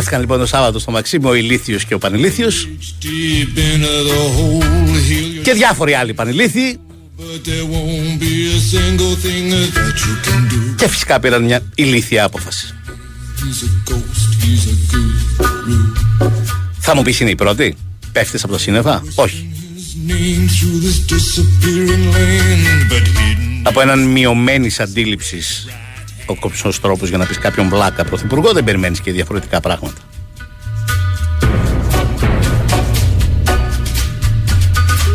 delete. Μαζεύτηκαν λοιπόν το Σάββατο στο Μαξίμου ο Ηλίθιος και ο Πανηλίθιος Deep into the hole, he'll και διάφοροι άλλοι Πανηλίθιοι But there won't be a single thing that you can do. και φυσικά πήραν μια ηλίθια απόφαση. He's a ghost, he's a guru. Θα μου πεις είναι η πρώτη, πέφτεις από τα σύννεφα, όχι. His name through this disappearing land, but hidden. Από έναν μειωμένης αντίληψης ο κοψό τρόπος για να πεις κάποιον βλάκα πρωθυπουργό δεν περιμένεις και διαφορετικά πράγματα.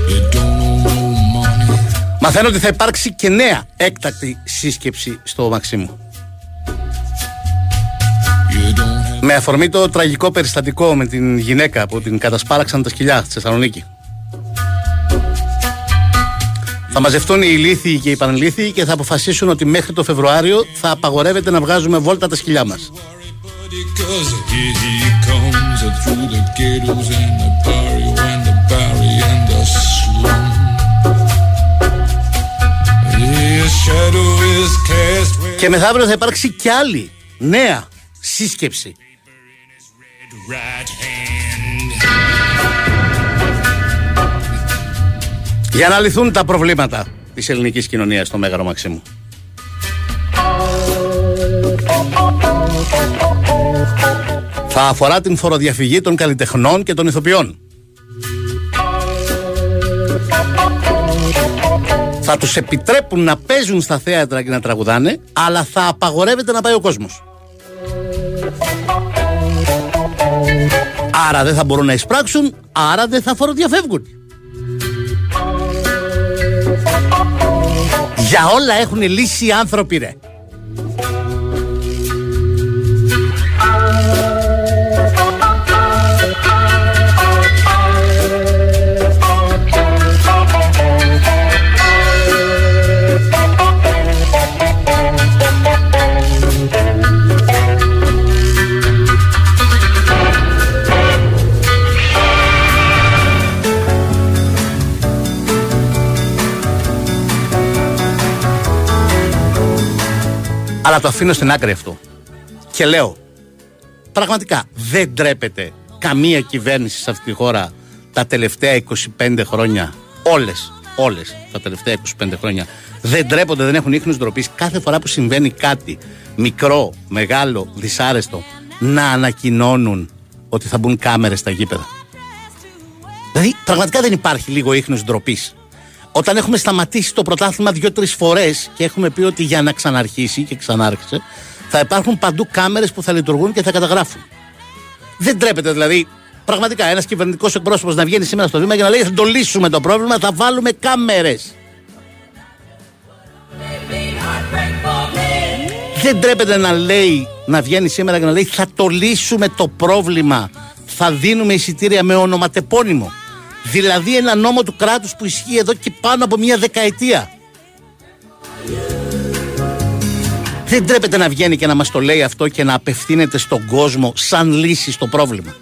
You don't know no money. Μαθαίνω ότι θα υπάρξει και νέα έκτακτη σύσκεψη στο Μαξίμου. You don't have Με αφορμή το τραγικό περιστατικό με την γυναίκα που την κατασπάραξαν τα σκυλιά στη Θεσσαλονίκη. Θα μαζευτούν οι ηλίθιοι και οι πανελίθιοι και θα αποφασίσουν ότι μέχρι το Φεβρουάριο θα απαγορεύεται να βγάζουμε βόλτα τα σκυλιά μας. buddy, cause here he comes through the ghettos and the barrio and the barry and the slum. His shadow is cast where Και μεθαύριο θα υπάρξει και άλλη νέα σύσκεψη. right Για να λυθούν τα προβλήματα της ελληνικής κοινωνίας στο Μέγαρο Μαξίμου. Θα αφορά την φοροδιαφυγή των καλλιτεχνών και των ηθοποιών. Θα τους επιτρέπουν να παίζουν στα θέατρα και να τραγουδάνε, αλλά θα απαγορεύεται να πάει ο κόσμος. Άρα δεν θα μπορούν να εισπράξουν, άρα δεν θα φοροδιαφεύγουν. Για όλα έχουν λύσει οι άνθρωποι ρε. Το αφήνω στην άκρη αυτό. Και λέω, πραγματικά δεν τρέπεται καμία κυβέρνηση σε αυτή τη χώρα τα τελευταία 25 χρόνια, όλες, όλες τα τελευταία 25 χρόνια, δεν τρέπονται, δεν έχουν ίχνους ντροπής κάθε φορά που συμβαίνει κάτι μικρό, μεγάλο, δυσάρεστο, να ανακοινώνουν ότι θα μπουν κάμερες στα γήπεδα. Δηλαδή, πραγματικά δεν υπάρχει λίγο ίχνος ντροπής. Όταν έχουμε σταματήσει το πρωτάθλημα δύο-τρεις φορές και έχουμε πει ότι για να ξαναρχίσει και ξανάρχισε, θα υπάρχουν παντού κάμερες που θα λειτουργούν και θα καταγράφουν. Δεν τρέπεται δηλαδή πραγματικά ένας κυβερνητικός εκπρόσωπος να βγαίνει σήμερα στο βήμα και να λέει: Θα το λύσουμε το πρόβλημα, θα βάλουμε κάμερες. Δεν τρέπεται να λέει, να βγαίνει σήμερα και να λέει: Θα το λύσουμε το πρόβλημα. Θα δίνουμε εισιτήρια με ονοματεπώνυμο. Δηλαδή ένα νόμο του κράτους που ισχύει εδώ και πάνω από μια δεκαετία. Δεν τρέπεται να βγαίνει και να μας το λέει αυτό και να απευθύνεται στον κόσμο σαν λύση στο πρόβλημα.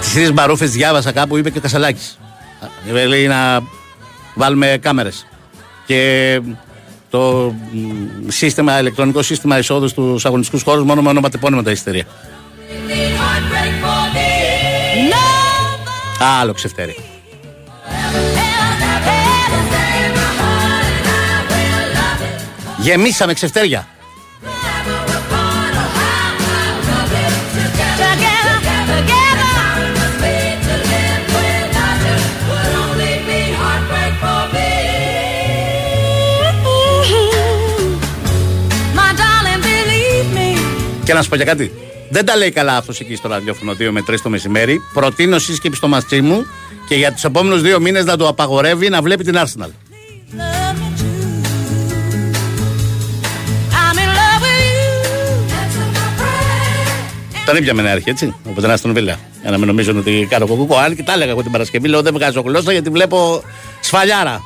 Τις ίδιες μπαρούφες διάβασα κάπου, είπε και ο Κασαλάκης. Ε, Λέει να βάλουμε κάμερες. Και το μ, σύστημα, ηλεκτρονικό σύστημα εισόδου στους αγωνιστικούς χώρους μόνο με ονοματεπώνυμα τα εισιτήρια. Άλλο ξεφτέρι. Γεμίσαμε ξεφτέρια. Και να σου πω για κάτι. Δεν τα λέει καλά αυτός εκεί στο ραδιόφωνο 2 με 3 το μεσημέρι. Προτείνω σύσκεψη στο μαστσί μου και για τους επόμενους δύο μήνες να το απαγορεύει να βλέπει την Arsenal. Τον ήπια με αρχή, έτσι. Οπότε να στον Βίλα. Για να μην νομίζουν ότι κάνω κοκκούκο. Αν και τα έλεγα εγώ την Παρασκευή, λέω δεν βγάζω γλώσσα γιατί βλέπω σφαλιάρα.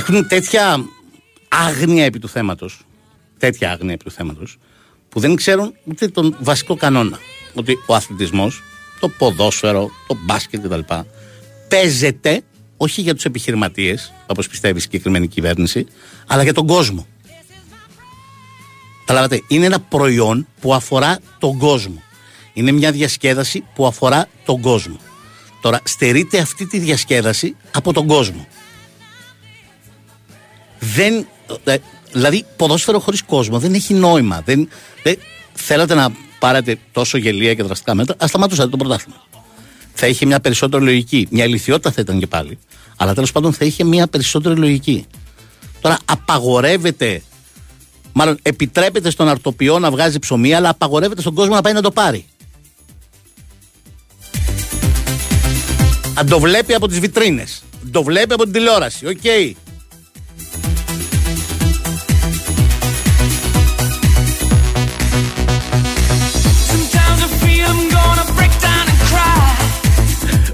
Έχουν τέτοια άγνοια επί του θέματος, τέτοια άγνοια επί του θέματος, που δεν ξέρουν ούτε τον βασικό κανόνα. Ότι ο αθλητισμός, το ποδόσφαιρο, το μπάσκετ κτλ. παίζεται όχι για τους επιχειρηματίες, όπως πιστεύει η συγκεκριμένη κυβέρνηση, αλλά για τον κόσμο. Καταλάβατε, είναι ένα προϊόν που αφορά τον κόσμο. Είναι μια διασκέδαση που αφορά τον κόσμο. Τώρα, στερείται αυτή τη διασκέδαση από τον κόσμο. Δεν, ε, δηλαδή, ποδόσφαιρο χωρίς κόσμο δεν έχει νόημα. Δεν, δεν, θέλατε να πάρετε τόσο γελία και δραστικά μέτρα, ας σταματούσατε το πρωτάθλημα. Θα είχε μια περισσότερη λογική. Μια ηλικιότητα θα ήταν και πάλι. Αλλά τέλος πάντων θα είχε μια περισσότερη λογική. Τώρα απαγορεύεται, μάλλον επιτρέπεται στον αρτοπιό να βγάζει ψωμί, αλλά απαγορεύεται στον κόσμο να πάει να το πάρει. Αν το βλέπει από τις βιτρίνες. Το βλέπει από την τηλεόραση. OK. Okay.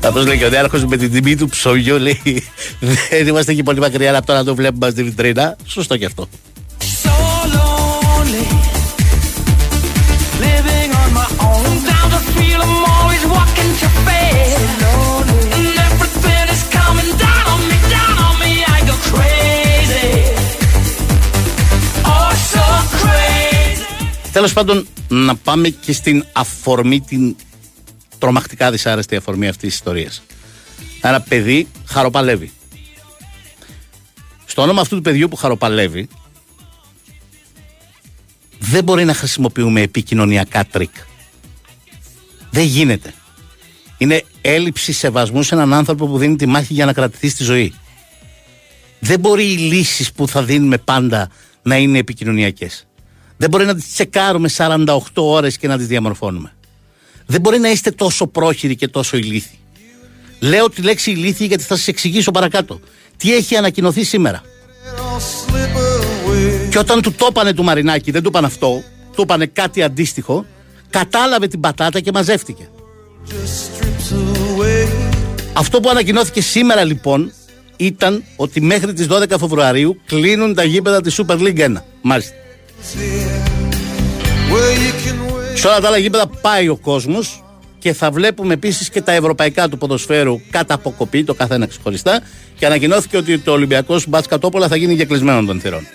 Όπως λέει και ο Νέαρχος με την τιμή του ψωμιού, λέει δεν είμαστε εκεί πολύ μακριά από το να το βλέπουμε στη βιτρίνα. Σωστό και αυτό. Τέλος πάντων να πάμε και στην αφορμή την τρομακτικά δυσάρεστη αφορμή αυτής της ιστορίας. Ένα παιδί χαροπαλεύει. Στο όνομα αυτού του παιδιού που χαροπαλεύει, δεν μπορεί να χρησιμοποιούμε επικοινωνιακά τρικ. Δεν γίνεται. Είναι έλλειψη σεβασμού σε έναν άνθρωπο που δίνει τη μάχη για να κρατηθεί στη ζωή. Δεν μπορεί οι λύσεις που θα δίνουμε πάντα να είναι επικοινωνιακές. Δεν μπορεί να τις τσεκάρουμε 48 ώρες και να τις διαμορφώνουμε. Δεν μπορεί να είστε τόσο πρόχειροι και τόσο ηλίθιοι. Λέω τη λέξη ηλίθιοι γιατί θα σας εξηγήσω παρακάτω. Τι έχει ανακοινωθεί σήμερα. Και όταν του το του Μαρινάκη, δεν του είπαν αυτό, του είπανε κάτι αντίστοιχο, κατάλαβε την πατάτα και μαζεύτηκε. Αυτό που ανακοινώθηκε σήμερα λοιπόν ήταν ότι μέχρι τις 12 Φεβρουαρίου κλείνουν τα γήπεδα της Super League 1. Μάλιστα. Σε όλα τα άλλα γήπεδα πάει ο κόσμος και θα βλέπουμε επίσης και τα ευρωπαϊκά του ποδοσφαίρου κατά αποκοπή, το καθένα ξεχωριστά. Και ανακοινώθηκε ότι το Ολυμπιακός Μπατσκατόπολα θα γίνει για κλεισμένο των θυρών.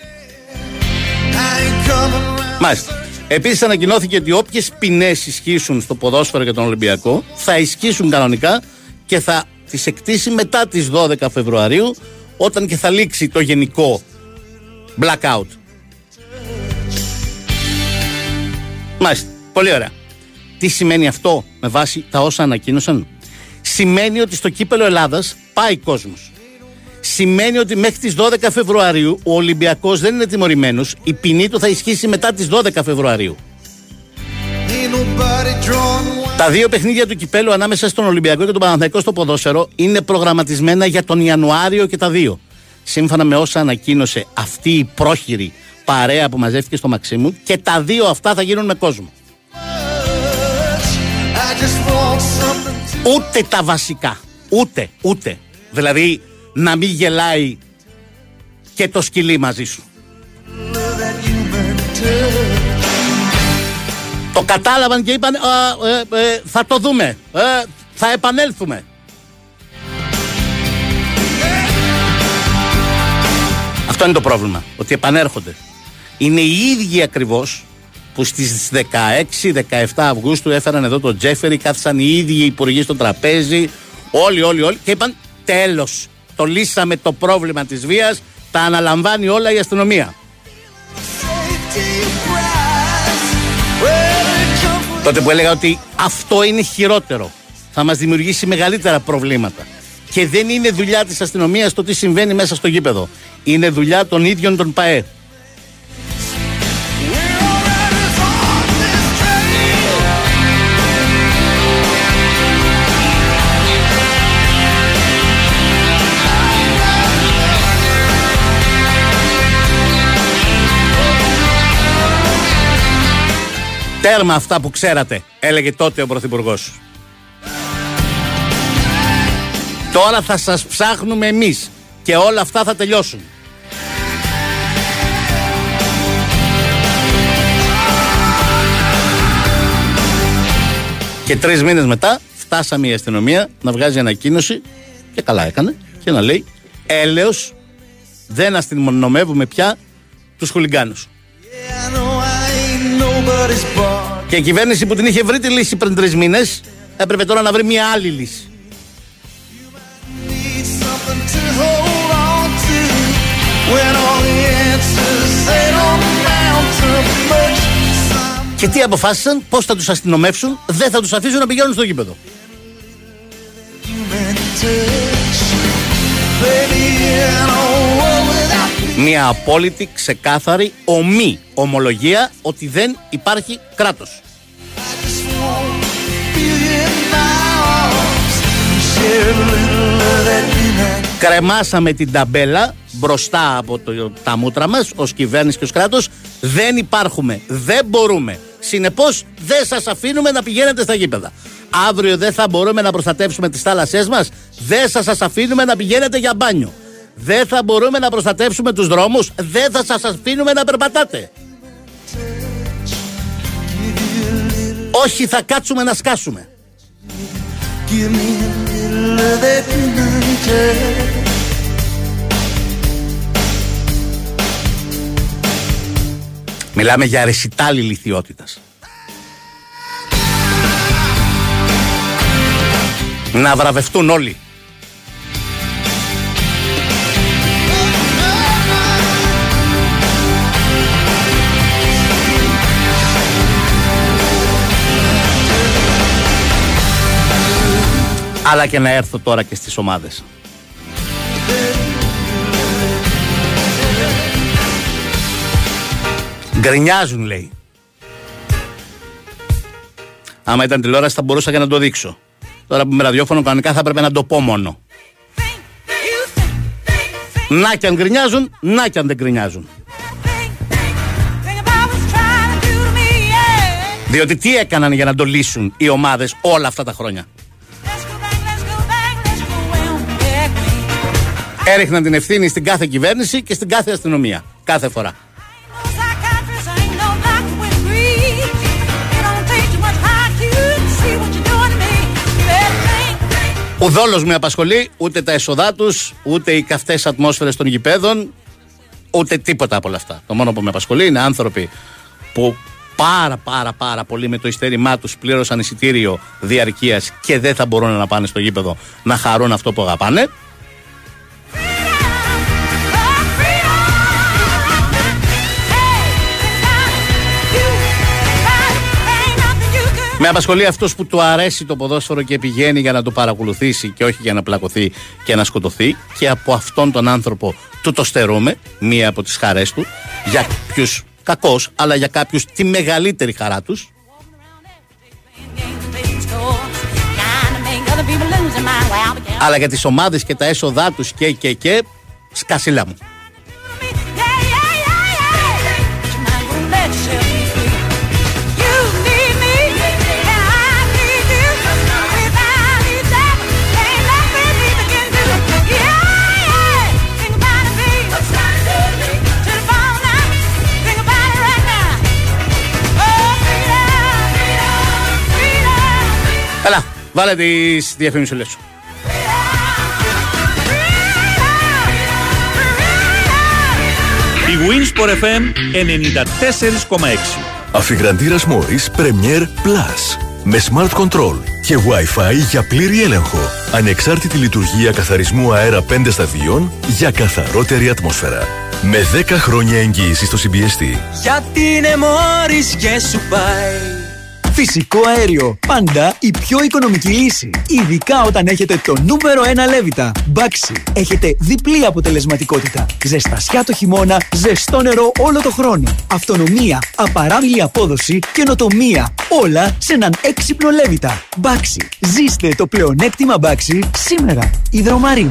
Μάλιστα. Επίσης ανακοινώθηκε ότι όποιες ποινές ισχύσουν στο ποδόσφαιρο και τον Ολυμπιακό θα ισχύσουν κανονικά και θα τις εκτίσει μετά τις 12 Φεβρουαρίου όταν και θα λήξει το γενικό blackout. Μάλιστα. Πολύ ωραία. Τι σημαίνει αυτό με βάση τα όσα ανακοίνωσαν; Σημαίνει ότι στο κύπελο Ελλάδας πάει κόσμος. Σημαίνει ότι μέχρι τις 12 Φεβρουαρίου ο Ολυμπιακός δεν είναι τιμωρημένος. Η ποινή του θα ισχύσει μετά τις 12 Φεβρουαρίου. Τα δύο παιχνίδια του κυπέλου ανάμεσα στον Ολυμπιακό και τον Παναθηναϊκό στο ποδόσφαιρο είναι προγραμματισμένα για τον Ιανουάριο και τα δύο. Σύμφωνα με όσα ανακοίνωσε αυτή η πρόχειρη παρέα που μαζεύτηκε στο Μαξίμου και τα δύο αυτά θα γίνουν με κόσμο. Ούτε τα βασικά. Ούτε, ούτε. Δηλαδή να μην γελάει και το σκυλί μαζί σου. Το κατάλαβαν και είπαν ε, ε, θα το δούμε, ε, θα επανέλθουμε. Αυτό είναι το πρόβλημα, ότι επανέρχονται. Είναι οι ίδιοι ακριβώς που στις 16-17 Αυγούστου έφεραν εδώ τον Τζέφερι, κάθισαν οι ίδιοι υπουργοί στο τραπέζι, όλοι, όλοι, όλοι και είπαν τέλος. το λύσαμε το πρόβλημα της βίας, τα αναλαμβάνει όλα η αστυνομία. Τότε που έλεγα ότι αυτό είναι χειρότερο. Θα μας δημιουργήσει μεγαλύτερα προβλήματα. Και δεν είναι δουλειά της αστυνομίας το τι συμβαίνει μέσα στο γήπεδο. Είναι δουλειά των ίδιων των ΠαΕ. Τέρμα αυτά που ξέρατε, έλεγε τότε ο Πρωθυπουργός. Τώρα θα σας ψάχνουμε εμείς και όλα αυτά θα τελειώσουν. Και τρεις μήνες μετά φτάσαμε η αστυνομία να βγάζει ανακοίνωση και καλά έκανε και να λέει έλεος δεν αστυνομεύουμε πια τους χουλιγκάνους. Και η κυβέρνηση που την είχε βρει τη λύση πριν τρεις μήνες έπρεπε τώρα να βρει μια άλλη λύση. Και τι αποφάσισαν, πώς θα τους αστυνομεύσουν, δεν θα τους αφήσουν να πηγαίνουν στο γήπεδο. Μια απόλυτη, ξεκάθαρη, ομή ομολογία ότι δεν υπάρχει κράτος. Κρεμάσαμε την ταμπέλα μπροστά από το, τα μούτρα μας ως κυβέρνηση και ως κράτος. Δεν υπάρχουμε, δεν μπορούμε. Συνεπώς δεν σας αφήνουμε να πηγαίνετε στα γήπεδα. Αύριο δεν θα μπορούμε να προστατεύσουμε τις θάλασσές μας. Δεν θα σας αφήνουμε να πηγαίνετε για μπάνιο δεν θα μπορούμε να προστατεύσουμε τους δρόμους δεν θα σας αφήνουμε να περπατάτε όχι θα κάτσουμε να σκάσουμε Μιλάμε για ρεσιτάλη λιθιότητας. Να βραβευτούν όλοι. Αλλά και να έρθω τώρα και στις ομάδες. Γκρινιάζουν λέει. Άμα ήταν τηλεόραση θα μπορούσα και να το δείξω. Τώρα που με ραδιόφωνο κανονικά θα έπρεπε να το πω μόνο. Να και αν γκρινιάζουν, να και αν δεν γκρινιάζουν. Διότι τι έκαναν για να το λύσουν οι ομάδες όλα αυτά τα χρόνια; Έριχναν την ευθύνη στην κάθε κυβέρνηση και στην κάθε αστυνομία. Κάθε φορά. Ο δόλος με απασχολεί ούτε τα έσοδά τους, ούτε οι καυτές ατμόσφαιρες των γηπέδων, ούτε τίποτα από όλα αυτά. Το μόνο που με απασχολεί είναι άνθρωποι που πάρα πάρα πάρα πολύ με το ειστέρημά τους πλήρωσαν εισιτήριο διαρκείας και δεν θα μπορούν να πάνε στο γήπεδο να χαρούν αυτό που αγαπάνε. Με απασχολεί αυτός που του αρέσει το ποδόσφαιρο και πηγαίνει για να το παρακολουθήσει και όχι για να πλακωθεί και να σκοτωθεί. Και από αυτόν τον άνθρωπο του το στερούμε, μία από τις χαρές του. Για κάποιους κακός, αλλά για κάποιους τη μεγαλύτερη χαρά τους. Αλλά για τις ομάδες και τα έσοδά τους και και και σκασίλα μου. Βάλε τις διαφήμισεις σου. Η Winsport FM 94,6 Αφιγραντήρας Μόρις Premier Plus με smart control και Wi-Fi για πλήρη έλεγχο. Ανεξάρτητη λειτουργία καθαρισμού αέρα 5 σταδίων για καθαρότερη ατμόσφαιρα. Με 10 χρόνια εγγύηση στο CBST. Γιατί είναι μόρις και σου πάει. Φυσικό αέριο. Πάντα η πιο οικονομική λύση. Ειδικά όταν έχετε το νούμερο 1 λέβητα. Μπάξι. Έχετε διπλή αποτελεσματικότητα. Ζεστασιά το χειμώνα, ζεστό νερό όλο το χρόνο. Αυτονομία, απαράμιλη απόδοση, καινοτομία. Όλα σε έναν έξυπνο λέβητα. Μπάξι. Ζήστε το πλεονέκτημα μπάξι σήμερα. Ιδρομαρίν.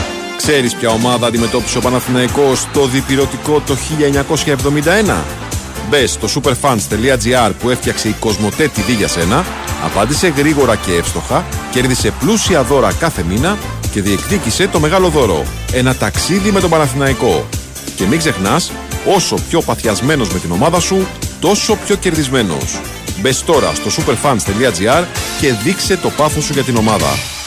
Ξέρεις ποια ομάδα αντιμετώπισε ο Παναθηναϊκός στο διπυρωτικό το 1971? Μπες στο superfans.gr που έφτιαξε η Κοσμοτέ TV για σένα, απάντησε γρήγορα και εύστοχα, κέρδισε πλούσια δώρα κάθε μήνα και διεκδίκησε το μεγάλο δώρο. Ένα ταξίδι με τον Παναθηναϊκό. Και μην ξεχνάς, όσο πιο παθιασμένος με την ομάδα σου, τόσο πιο κερδισμένος. Μπες τώρα στο superfans.gr και δείξε το πάθος σου για την ομάδα.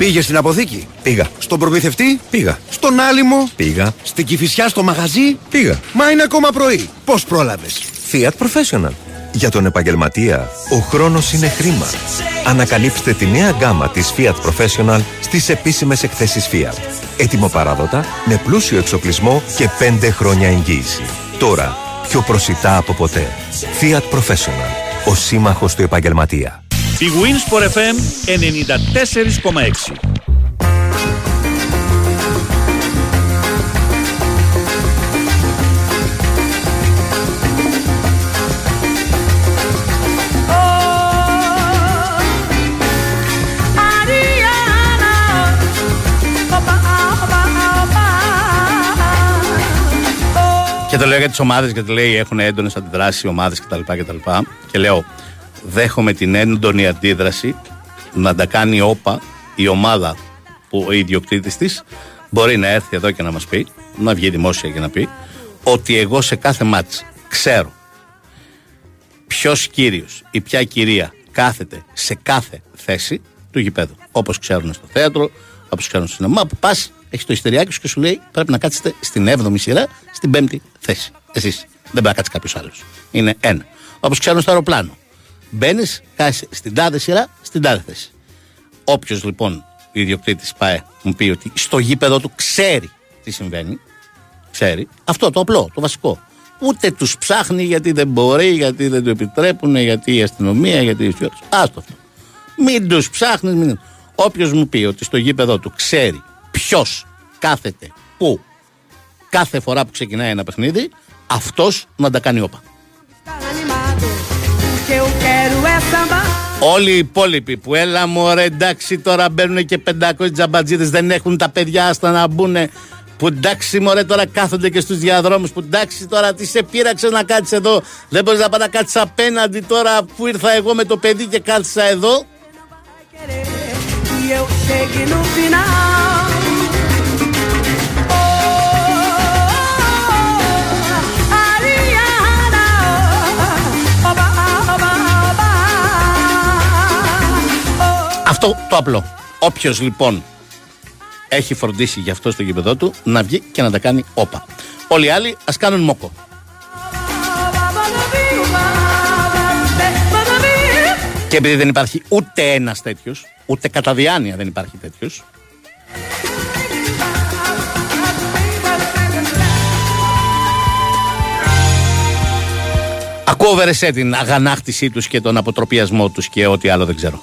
Πήγε στην αποθήκη; Πήγα. Στον προμηθευτή; Πήγα. Στον άλυμο; Πήγα. Στην κυφισιά στο μαγαζί; Πήγα. Μα είναι ακόμα πρωί. Πώς πρόλαβες; Fiat Professional. Για τον επαγγελματία, ο χρόνος είναι χρήμα. Ανακαλύψτε τη νέα γκάμα της Fiat Professional στις επίσημες εκθέσεις Fiat. Έτοιμο παράδοτα, με πλούσιο εξοπλισμό και 5 χρόνια εγγύηση. Τώρα, πιο προσιτά από ποτέ. Fiat Professional. Ο σύμμαχος του επαγγελματία. Η Winsport FM 94,6 Και το λέω για τις ομάδες, γιατί λέει έχουν έντονες αντιδράσεις οι ομάδες κτλ, κτλ. Και λέω, δέχομαι την έντονη αντίδραση να τα κάνει όπα η ομάδα που ο ιδιοκτήτης της μπορεί να έρθει εδώ και να μας πει, να βγει δημόσια και να πει, ότι εγώ σε κάθε μάτς ξέρω ποιος κύριος ή ποια κυρία κάθεται σε κάθε θέση του γηπέδου. Όπως ξέρουν στο θέατρο, όπως ξέρουν στο σινεμά, που πας, έχεις το ιστεριάκι σου και σου λέει πρέπει να κάτσετε στην 7η σειρά, στην 5η θέση. Εσείς. Δεν πρέπει να κάτσει κάποιος άλλος. Είναι ένα. Όπως ξέρουν στο αεροπλάνο. Μπαίνεις, κάθεσαι στην τάδε σειρά, στην τάδε θέση. Όποιος λοιπόν ιδιοκτήτης ΠΑΕ μου πει ότι στο γήπεδο του ξέρει τι συμβαίνει, ξέρει, αυτό το απλό, το βασικό. Ούτε τους ψάχνει γιατί δεν μπορεί, γιατί δεν του επιτρέπουν, γιατί η αστυνομία, γιατί οι Άστο αυτό. Μην τους ψάχνεις. Μην... Όποιος μου πει ότι στο γήπεδο του ξέρει ποιος κάθεται πού κάθε φορά που ξεκινάει ένα παιχνίδι, αυτός να τα κάνει όπα. Όλοι οι υπόλοιποι που έλα μωρέ εντάξει τώρα μπαίνουν και 500 τζαμπατζίδες δεν έχουν τα παιδιά άστα να μπουν που εντάξει μωρέ τώρα κάθονται και στους διαδρόμους. Που εντάξει τώρα τι σε πείραξε να κάτσεις εδώ. Δεν μπορείς να πάει να κάτσεις απέναντι τώρα που ήρθα εγώ με το παιδί και κάθισα εδώ Αυτό το απλό. Όποιος λοιπόν έχει φροντίσει γι' αυτό στο γήπεδο του να βγει και να τα κάνει όπα. Όλοι οι άλλοι ας κάνουν μόκο. Και επειδή δεν υπάρχει ούτε ένας τέτοιος, ούτε κατά διάνοια δεν υπάρχει τέτοιος. Ακούω βερεσέ την αγανάκτησή τους και τον αποτροπιασμό τους και ό,τι άλλο δεν ξέρω.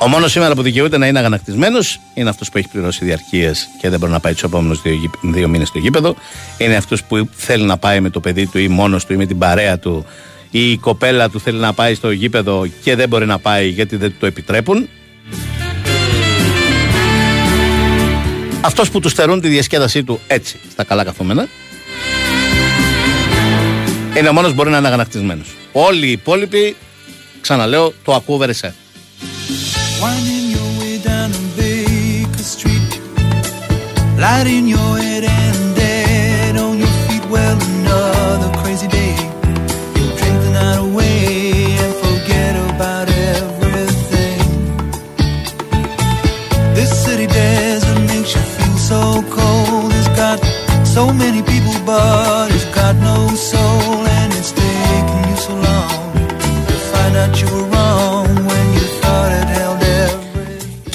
Ο μόνος σήμερα που δικαιούται να είναι αγανακτισμένος είναι αυτός που έχει πληρώσει διαρκείες και δεν μπορεί να πάει τους επόμενους δύο, γη- δύο μήνες στο γήπεδο. Είναι αυτός που θέλει να πάει με το παιδί του ή μόνος του ή με την παρέα του. Ή η κοπέλα του θέλει να πάει στο γήπεδο και δεν μπορεί να πάει γιατί δεν του το επιτρέπουν. Αυτός που τους στερούν τη διασκέδασή του έτσι, στα καλά καθόμενα. Είναι ο μόνος που μπορεί να είναι αγανακτισμένος. Όλοι οι υπόλοιποι, ξαναλέω, το ακούω σε. Winding your way down on Baker Street. Lighting your head and dead on your feet. Well, another crazy day. You'll drink the night away and forget about everything. This city desert makes you feel so cold. It's got so many people, but it's got no soul.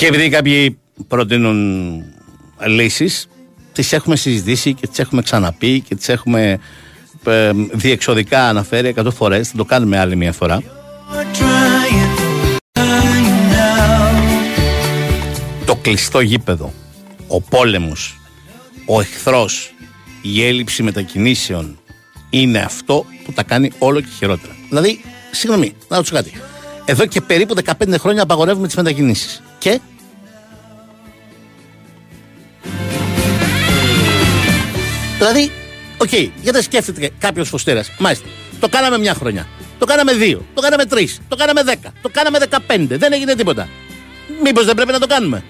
Και επειδή κάποιοι προτείνουν λύσεις, τις έχουμε συζητήσει και τις έχουμε ξαναπεί και τις έχουμε ε, διεξοδικά αναφέρει 100 φορές. Θα το κάνουμε άλλη μια φορά. Το κλειστό γήπεδο, ο πόλεμος, ο εχθρός, η έλλειψη μετακινήσεων είναι αυτό που τα κάνει όλο και χειρότερα. Δηλαδή, συγγνώμη, να ρωτήσω κάτι. Εδώ και περίπου 15 χρόνια απαγορεύουμε τις μετακινήσεις. Και Δηλαδή, οκ, γιατί δεν σκέφτεται κάποιος φωστήρας. Μάλιστα. Το κάναμε μια χρονιά. Το κάναμε δύο. Το κάναμε τρεις. Το κάναμε δέκα. Το κάναμε δεκαπέντε. Δεν έγινε τίποτα. Μήπως δεν πρέπει να το κάνουμε;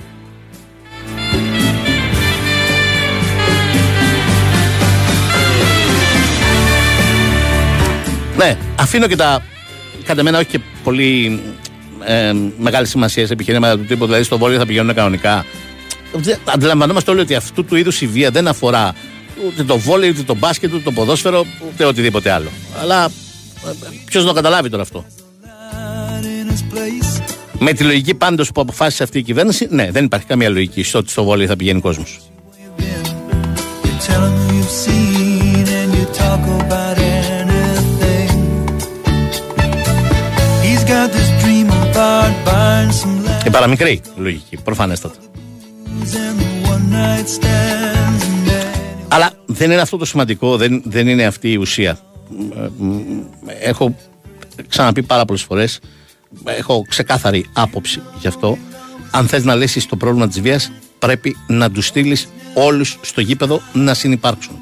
Ναι, αφήνω και τα κατά μένα όχι και πολύ ε, μεγάλη σημασία σε επιχειρήματα του τύπου. Δηλαδή στο βόλιο θα πηγαίνουν κανονικά. Δεν- Αντιλαμβανόμαστε όλοι ότι αυτού του είδους η βία δεν αφορά ούτε το βόλιο, ούτε το μπάσκετ, ούτε το ποδόσφαιρο, ούτε οτιδήποτε άλλο. Αλλά ποιος να το καταλάβει τώρα αυτό. Με τη λογική πάντως που αποφάσισε αυτή η κυβέρνηση, ναι, δεν υπάρχει καμία λογική στο ότι στο βόλιο θα πηγαίνει κόσμος. You tell him who you've seen and you talk about anything. He's got this dream about buying some land Η παραμικρή λογική, προφανέστατα. Αλλά δεν είναι αυτό το σημαντικό, δεν, δεν είναι αυτή η ουσία. Ε, μ, Έχω ξαναπεί πάρα πολλές φορές, έχω ξεκάθαρη άποψη γι' αυτό. Αν θες να λύσεις το πρόβλημα της βίας, πρέπει να τους στείλεις όλους στο γήπεδο να συνεπάρξουν.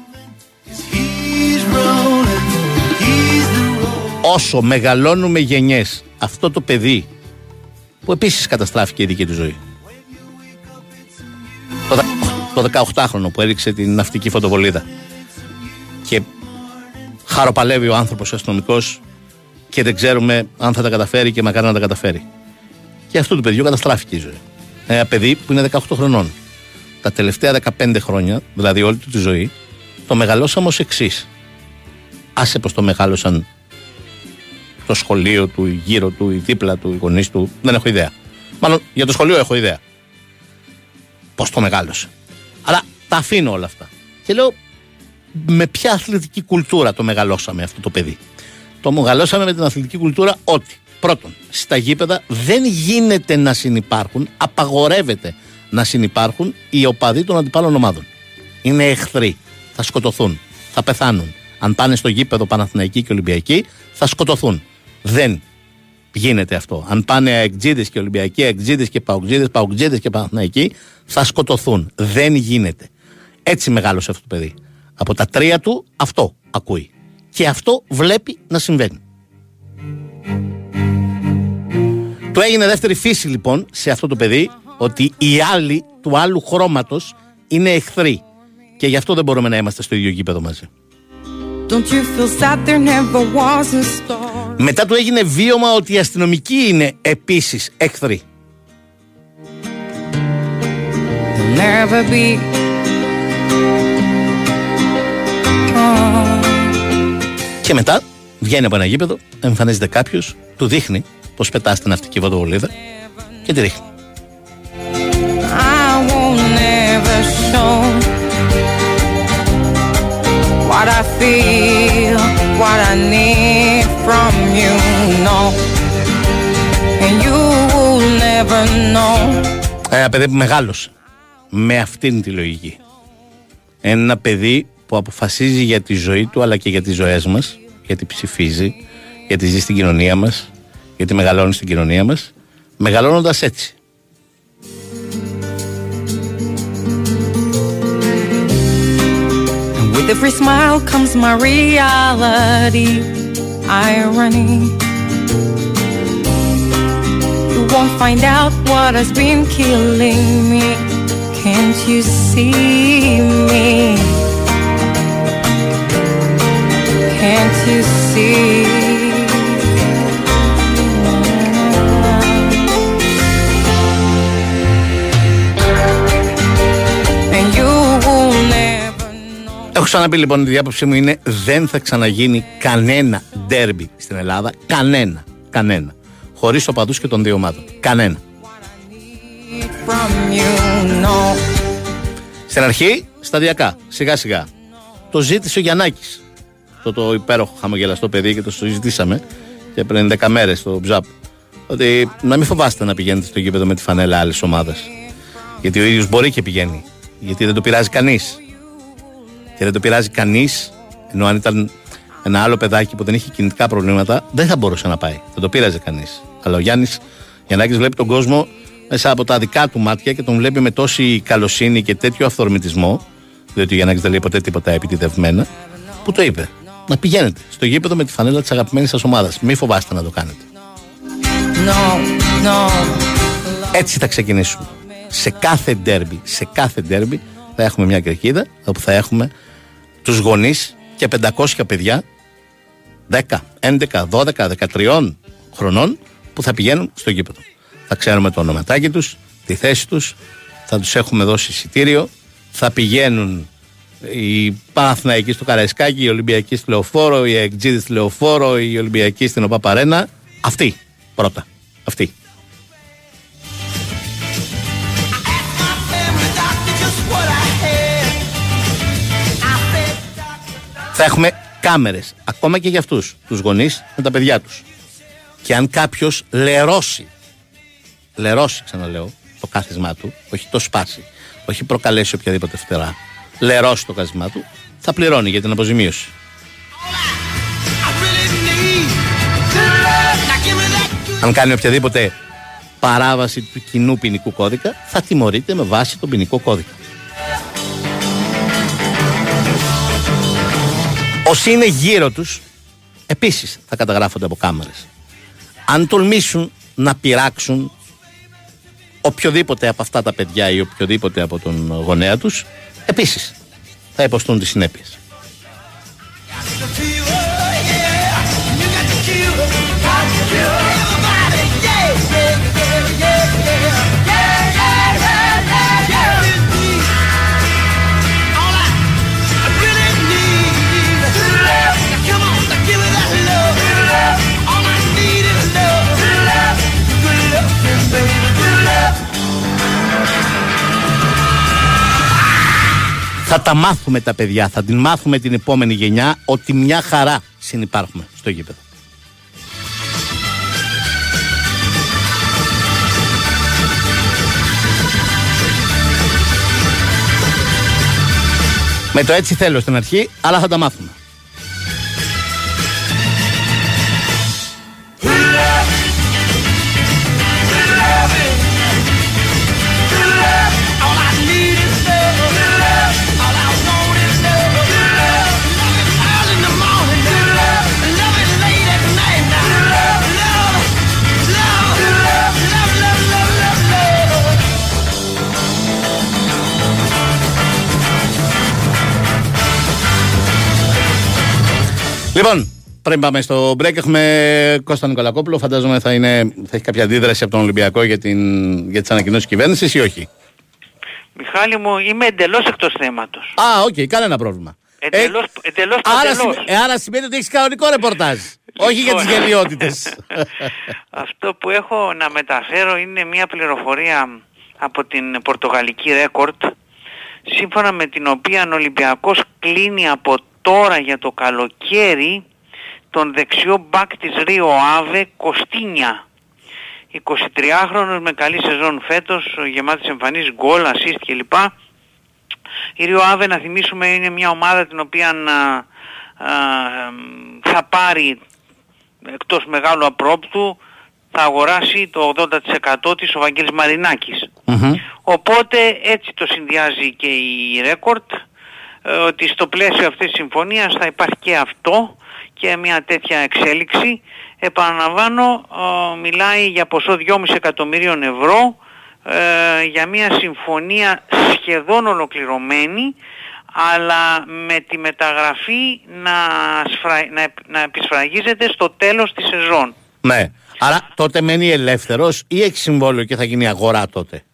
he's rolling, he's the roll. Όσο μεγαλώνουμε γενιές, αυτό το παιδί που επίσης καταστράφηκε η δική του ζωή. Το, δε- το 18χρονο που έριξε την ναυτική φωτοβολίδα και χαροπαλεύει ο άνθρωπος αστυνομικός και δεν ξέρουμε αν θα τα καταφέρει και μακάρι να τα καταφέρει. Και αυτού του παιδιού καταστράφηκε η ζωή. Ένα παιδί που είναι 18 χρονών. Τα τελευταία 15 χρόνια, δηλαδή όλη του τη ζωή, το μεγαλώσαμε ως εξής. Άσε πως το μεγάλωσαν το σχολείο του, η γύρω του, η δίπλα του, οι γονείς του. Δεν έχω ιδέα. Μάλλον για το σχολείο έχω ιδέα. Πώ το μεγάλωσε. Αλλά τα αφήνω όλα αυτά. Και λέω, με ποια αθλητική κουλτούρα το μεγαλώσαμε αυτό το παιδί; Το μεγαλώσαμε με την αθλητική κουλτούρα ότι πρώτον, στα γήπεδα δεν γίνεται να συνεπάρχουν, απαγορεύεται να συνεπάρχουν οι οπαδοί των αντιπάλων ομάδων. Είναι εχθροί. Θα σκοτωθούν. Θα πεθάνουν. Αν πάνε στο γήπεδο Παναθηναϊκή και Ολυμπιακή, θα σκοτωθούν. Δεν γίνεται αυτό. Αν πάνε εκτζίδε και Ολυμπιακοί, εκτζίδε και παουτζίδε, παουτζίδε και Παναθηναϊκοί, θα σκοτωθούν. Δεν γίνεται. Έτσι μεγάλωσε αυτό το παιδί. Από τα τρία του αυτό ακούει. Και αυτό βλέπει να συμβαίνει. Του έγινε δεύτερη φύση λοιπόν σε αυτό το παιδί ότι οι άλλοι του άλλου χρώματος είναι εχθροί. Και γι' αυτό δεν μπορούμε να είμαστε στο ίδιο γήπεδο μαζί. Don't you feel sad there never was a star? Μετά του έγινε βίωμα ότι οι αστυνομικοί είναι επίσης εχθροί. There'll never be. Και μετά βγαίνει από ένα γήπεδο, εμφανίζεται κάποιος, του δείχνει πώ πετά στην ναυτική φωτοβολίδα και τη ρίχνει. I won't never show what I feel, what I need from you, no. And you will never never know. Ένα παιδί που μεγάλωσε με αυτήν τη λογική. Ένα παιδί που αποφασίζει για τη ζωή του αλλά και για τις ζωές μας, γιατί ψηφίζει, γιατί ζει στην κοινωνία μας, γιατί μεγαλώνει στην κοινωνία μας, μεγαλώνοντας έτσι. With every smile comes my reality. Irony. You won't find out what has been killing me. Can't you see me? Can't you see? Έχω ξαναπεί λοιπόν η διάποψή μου είναι δεν θα ξαναγίνει κανένα ντέρμπι στην Ελλάδα. Κανένα. Κανένα. Χωρίς οπαδούς και των δύο ομάδων. Κανένα. from you know. Στην αρχή, σταδιακά, σιγά σιγά. Το ζήτησε ο Γιαννάκης. Το, το υπέροχο χαμογελαστό παιδί και το συζητήσαμε και πριν 10 μέρες στο Ψαπ. Ότι να μην φοβάστε να πηγαίνετε στο γήπεδο με τη φανέλα άλλη ομάδα. Γιατί ο ίδιος μπορεί και πηγαίνει. Γιατί δεν το πειράζει κανείς. Και δεν το πειράζει κανείς, ενώ αν ήταν ένα άλλο παιδάκι που δεν είχε κινητικά προβλήματα, δεν θα μπορούσε να πάει. Δεν το πειράζει κανείς. Αλλά ο Γιάννης Γιαννάκης βλέπει τον κόσμο μέσα από τα δικά του μάτια και τον βλέπει με τόση καλοσύνη και τέτοιο αυθορμητισμό, διότι ο Γιαννάκη δεν λέει ποτέ τίποτα επιτιδευμένα, που το είπε. Να πηγαίνετε στο γήπεδο με τη φανέλα της αγαπημένης σας ομάδας. Μην φοβάστε να το κάνετε. No, no. Έτσι θα ξεκινήσουμε. Σε κάθε ντέρμπι, σε κάθε ντέρμπι θα έχουμε μια κερκίδα όπου θα έχουμε τους γονείς και 500 παιδιά 10, 11, 12, 13 χρονών που θα πηγαίνουν στο γήπεδο. Θα ξέρουμε το ονοματάκι τους, τη θέση τους, θα τους έχουμε δώσει εισιτήριο, θα πηγαίνουν οι Παναθηναϊκοί στο Καραϊσκάκι, οι Ολυμπιακοί στη Λεωφόρο, οι Εκτζίδη στη Λεωφόρο, οι Ολυμπιακοί στην Οπαπαρένα. Αυτοί πρώτα. Αυτοί. Θα έχουμε κάμερες ακόμα και για αυτούς τους γονείς με τα παιδιά τους. Και αν κάποιος λερώσει λερώσει ξαναλέω το κάθισμά του όχι το σπάσει όχι προκαλέσει οποιαδήποτε φτερά λερώσει το κάθισμά του θα πληρώνει για την αποζημίωση. Αν κάνει οποιαδήποτε παράβαση του κοινού ποινικού κώδικα θα τιμωρείται με βάση τον ποινικό κώδικα Όσοι είναι γύρω τους επίσης θα καταγράφονται από κάμερες. Αν τολμήσουν να πειράξουν οποιοδήποτε από αυτά τα παιδιά ή οποιοδήποτε από τον γονέα τους, επίσης θα υποστούν τις συνέπειες. Θα τα μάθουμε τα παιδιά, θα την μάθουμε την επόμενη γενιά ότι μια χαρά συνυπάρχουμε στο γήπεδο. Με το έτσι θέλω στην αρχή, αλλά θα τα μάθουμε. Λοιπόν, πριν πάμε στο break, έχουμε Κώστα Νικολακόπουλο. Φαντάζομαι θα, είναι, θα έχει κάποια αντίδραση από τον Ολυμπιακό για, την, για τις ανακοινώσεις κυβέρνησης ή όχι; Μιχάλη μου, είμαι εντελώς εκτός θέματος. Α, οκ, κανένα πρόβλημα. Εντελώς, εντελώς Άρα, παντελώς. σημαίνει- άρα σημαίνει ότι έχεις κανονικό ρεπορτάζ. όχι για τις Λοιπόν. γελοιότητες. Αυτό που έχω να μεταφέρω είναι μια πληροφορία από την Πορτογαλική Record σύμφωνα με την οποία ο Ολυμπιακός κλείνει από τώρα για το καλοκαίρι τον δεξιό μπακ της Ρίο Άβε Κωστίνια 23χρονος με καλή σεζόν φέτος, γεμάτης εμφανίσεις, γκολ, assist κλπ. Η Ριο Άβε να θυμίσουμε είναι μια ομάδα την οποία α, α, θα πάρει εκτός μεγάλου απρόπτου θα αγοράσει το 80% της ο Βαγγέλης Μαρινάκης. Οπότε έτσι το συνδυάζει και η Ρέκορτ ε, ότι στο πλαίσιο αυτής της συμφωνίας θα υπάρχει και αυτό και μια τέτοια εξέλιξη. Επαναλαμβάνω, ε, μιλάει για ποσό 2,5 εκατομμυρίων ευρώ ε, για μια συμφωνία σχεδόν ολοκληρωμένη αλλά με τη μεταγραφή να, σφρα... να, να επισφραγίζεται στο τέλος της σεζόν. Ναι. Άρα τότε μένει ελεύθερος ή έχει συμβόλαιο και θα γίνει αγορά τότε;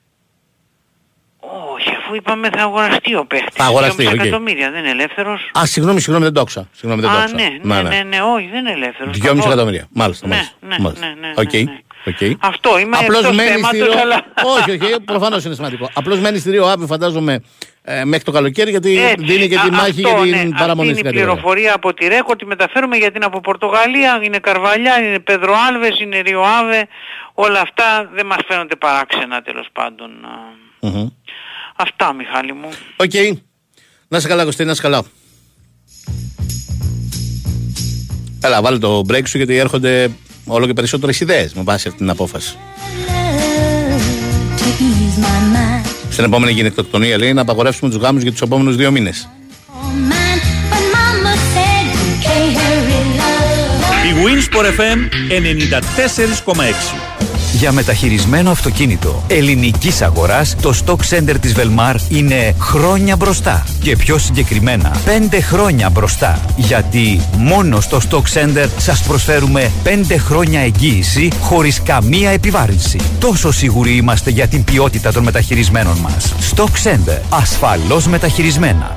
Όχι, αφού είπαμε θα αγοραστεί ο παίχτης. Θα αγοραστεί, 2,5 οκ. εκατομμύρια, δεν είναι ελεύθερος; Α, συγγνώμη, συγγνώμη, δεν το άκουσα. Συγγνώμη, δεν το Α, άκουσα. ναι, ναι, ναι, ναι, όχι, δεν είναι ελεύθερος. 2,5 καθόλου. εκατομμύρια. Μάλιστα, Ναι, μάλιστα. ναι, μάλιστα. ναι, ναι, Οκ, ναι, οκ. Αυτό, είμαι Απλώς εκτός μένει θέματος, στη Ρο- αλλά- Όχι, όχι, προφανώς είναι σημαντικό. Απλώς μένει στη Ρίο Άβη, φαντάζομαι, ε, μέχρι το καλοκαίρι, γιατί Έτσι, δίνει και τη α- μάχη αυτό, για την ναι, παραμονή Αυτή στην είναι η κατηγορία. πληροφορία από τη Record, τη μεταφέρουμε γιατί είναι από Πορτογαλία, είναι Καρβαλιάλ, είναι Πέδρο Άλβες, είναι Ρίο Άβε. Όλα αυτά δεν μας φαίνονται παράξενα τέλος πάντων. Α, Μμμ. Αυτά Μιχάλη μου. Οκ. Να σε καλά, Κωστή, να σε καλά. Έλα, βάλε το break σου γιατί έρχονται όλο και περισσότερες ιδέες με βάση αυτή την απόφαση. to ease my mind. Στην επόμενη γυναικοκτονία λέει να απαγορεύσουμε τους γάμους για τους επόμενους δύο μήνες. Mine, but mama said you can't hurry love. Η Winsport FM 94,6. Για μεταχειρισμένο αυτοκίνητο ελληνικής αγοράς, το Stock Center της Velmar είναι χρόνια μπροστά. Και πιο συγκεκριμένα, 5 χρόνια μπροστά. Γιατί μόνο στο Stock Center σας προσφέρουμε 5 χρόνια εγγύηση χωρίς καμία επιβάρυνση. Τόσο σίγουροι είμαστε για την ποιότητα των μεταχειρισμένων μας. Stock Center. Ασφαλώς μεταχειρισμένα.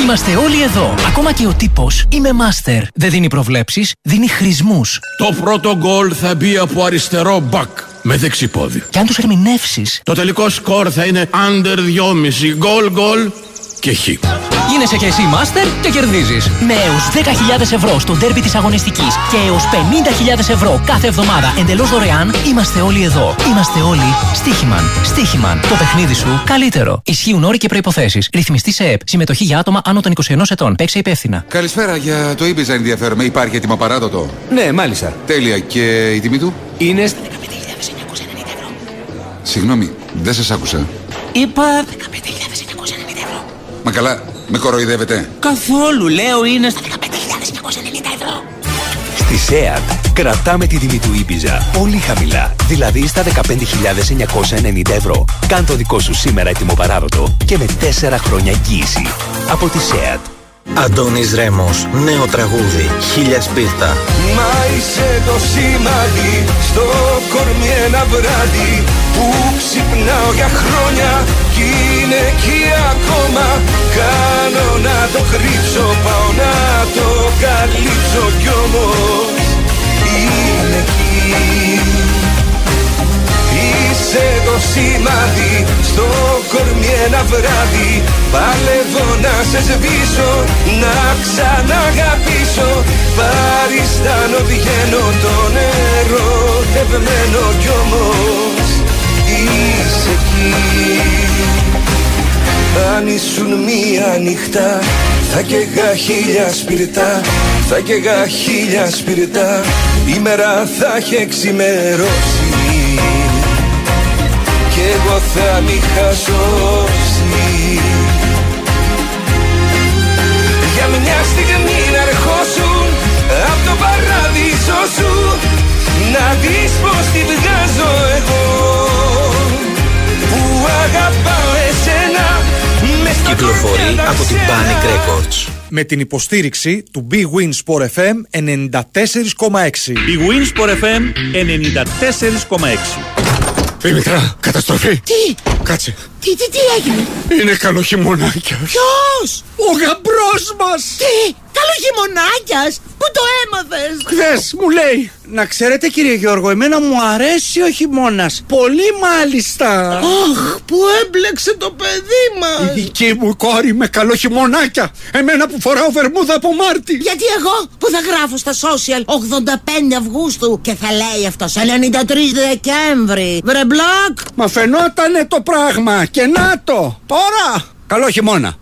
Είμαστε όλοι εδώ! Ακόμα και ο τύπος είμαι master. Δεν δίνει προβλέψεις, δίνει χρησμούς. Το πρώτο γκολ θα μπει από αριστερό μπακ με δεξιπόδι. Και αν τους ερμηνεύσεις, Το τελικό σκορ θα είναι under 2,5 γκολ γκολ και χ. Γίνεσαι και εσύ master και κερδίζεις. Με έως 10.000 ευρώ στο ντέρμπι της αγωνιστικής και έως 50.000 ευρώ κάθε εβδομάδα εντελώς δωρεάν, είμαστε όλοι εδώ. Είμαστε όλοι Στίχημαν. Στίχημαν. Το παιχνίδι σου καλύτερο. Ισχύουν όροι και προϋποθέσεις. Ρυθμιστή σε ΕΠ. Συμμετοχή για άτομα άνω των 21 ετών. Παίξε υπεύθυνα. Καλησπέρα, για το Ibiza ενδιαφέρομαι. Υπάρχει έτοιμο παράδοτο. Ναι, μάλιστα. Τέλεια. Και η τιμή του; Είναι. Συγγνώμη, δεν σας άκουσα. Είπα. Μα καλά, με κοροϊδεύετε. Καθόλου, λέω είναι. στα Στη ΣΕΑΤ κρατάμε τη τιμή του Ήπιζα πολύ χαμηλά, δηλαδή στα 15.990 ευρώ. Κάν το δικό σου σήμερα έτοιμο παράδοτο και με 4 χρόνια εγγύηση. Από τη ΣΕΑΤ. Αντώνης Ρέμος, νέο τραγούδι, χίλιας σπίρτα. Μα είσαι το σημάδι στο κορμί ένα βράδυ που ξυπνάω για χρόνια κι είναι εκεί ακόμα κάνω να το κρύψω πάω να το καλύψω κι όμως είναι εκεί Είσαι το σημάδι στο κορμί ένα βράδυ Παλεύω να σε σβήσω, να ξαναγαπήσω. Παριστάνω βγαίνω το νερό τευμένο κι όμως είσαι εκεί. Αν ήσουν μία νυχτά θα καίγα χίλια σπιρτά Θα καίγα χίλια σπιρτά. Η μέρα θα έχει ξημερώσει Κι εγώ θα μη χασώσει. Για μια στιγμή να ερχόσουν Απ' το παράδεισο σου Να δεις πως τη βγάζω εγώ Που αγαπάω εσένα μες στα Κυκλοφορεί κορμιά από την δαξιά. Panic Records. Με την υποστήριξη του Big Win Sport FM 94,6. Η Winsport FM 94,6. Δήμητρα, καταστροφή. Τι, Κάτσε. Τι, τι, τι έγινε; Είναι καλό χειμωνάκια. Ποιος, Ο γαμπρός μας. τι, καλό χειμωνάκιας, πού το έμαθες. Χθες μου λέει. Να ξέρετε κύριε Γιώργο, εμένα μου αρέσει ο χειμώνας. Πολύ μάλιστα. Αχ, που έμπλεξε το παιδί μας. Η δική μου κόρη με καλό χειμωνάκια. Εμένα που φοράω βερμούδα από Μάρτι. Γιατί εγώ που θα γράφω στα social 85 Αυγούστου και θα λέει αυτό 93 Δεκέμβρη. Βρε μπλοκ. Μα φαινότανε το πράγμα. Και να το. Τώρα. Καλό χειμώνα.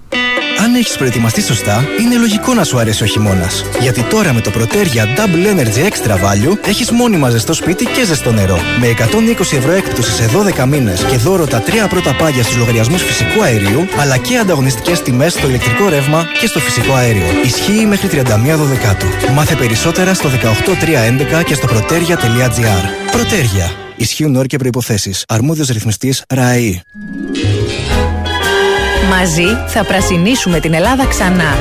Αν έχεις προετοιμαστεί σωστά, είναι λογικό να σου αρέσει ο χειμώνας. Γιατί τώρα με το Protergia Double Energy Extra Value έχεις μόνιμα ζεστό σπίτι και ζεστό νερό. Με 120 ευρώ έκπτωση σε 12 μήνες και δώρο τα τρία πρώτα πάγια στους λογαριασμούς φυσικού αερίου, αλλά και ανταγωνιστικές τιμές στο ηλεκτρικό ρεύμα και στο φυσικό αέριο. Ισχύει μέχρι 31 Δωδεκάτου. Μάθε περισσότερα στο 18311 και στο protergia.gr. Protergia. Ισχύουν όροι και προϋποθέσεις. Αρμόδιος ρυθμιστής ΡΑΕΗ. Μαζί θα πρασινίσουμε την Ελλάδα ξανά.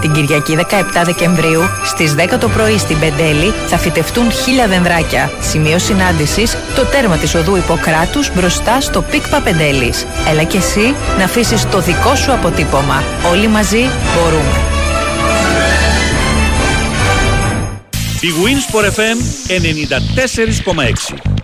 Την Κυριακή 17 Δεκεμβρίου στις 10 το πρωί στην Πεντέλη θα φυτευτούν χίλια δενδράκια. Σημείο συνάντησης το τέρμα της οδού Ιπποκράτους μπροστά στο ΠΙΚΠΑ Πεντέλης. Έλα και εσύ να αφήσεις το δικό σου αποτύπωμα. Όλοι μαζί μπορούμε. Η Winsport FM 94,6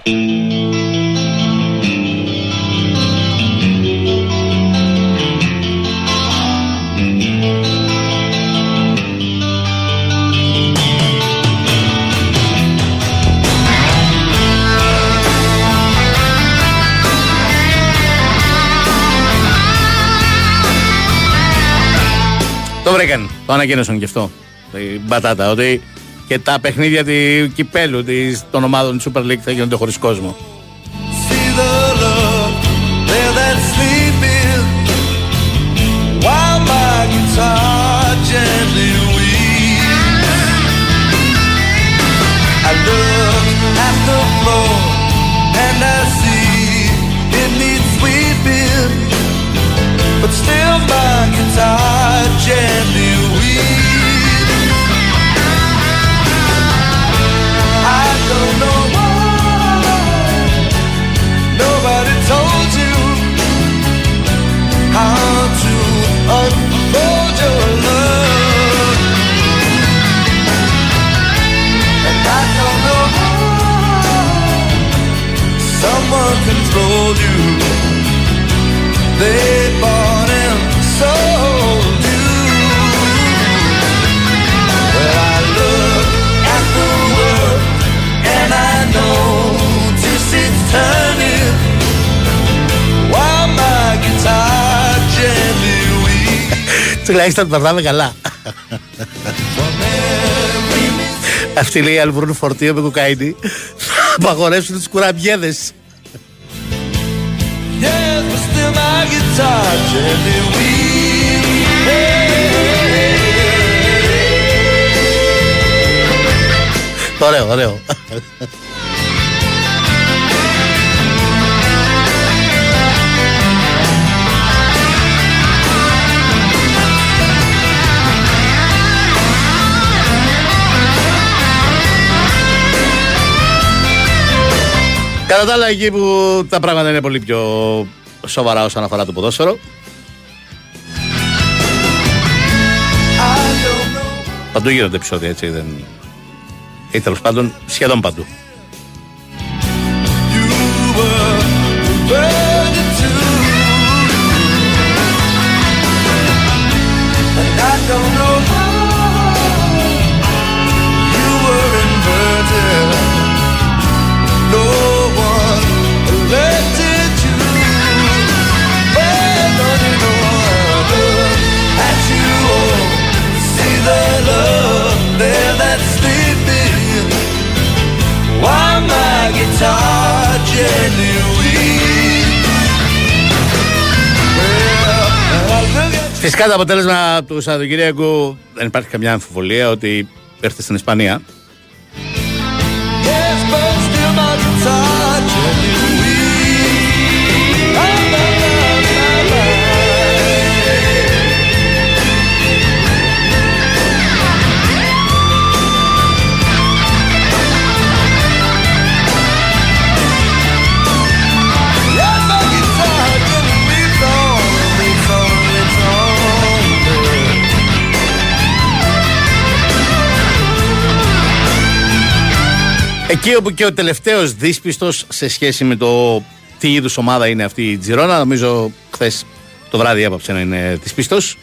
Το βρήκαν. Το ανακοίνωσαν και αυτό. Η μπατάτα. Ότι και τα παιχνίδια του κυπέλου της, των ομάδων του Super League θα γίνονται χωρίς κόσμο. See the love there that's sleeping while my guitar Τουλάχιστον περνάμε καλά. Αυτή λέει αλβρούν φορτίο με κοκαίνη. Θα απαγορεύσουν τις κουραμπιέδες. Yes, but still my guitar gently weeps. Ωραίο, ωραίο. Κατά τα άλλα, εκεί που τα πράγματα είναι πολύ πιο σοβαρά όσον αφορά το ποδόσφαιρο. Παντού γίνονται επεισόδια έτσι, δεν. ή τέλος πάντων σχεδόν παντού. Φυσικά το αποτέλεσμα του Σαββατοκύριακου δεν υπάρχει καμιά αμφιβολία ότι έρθει στην Ισπανία. Εκεί όπου και ο τελευταίος δύσπιστος σε σχέση με το τι είδους ομάδα είναι αυτή η Τζιρόνα, νομίζω χθες το βράδυ έπαψε να είναι δύσπιστος.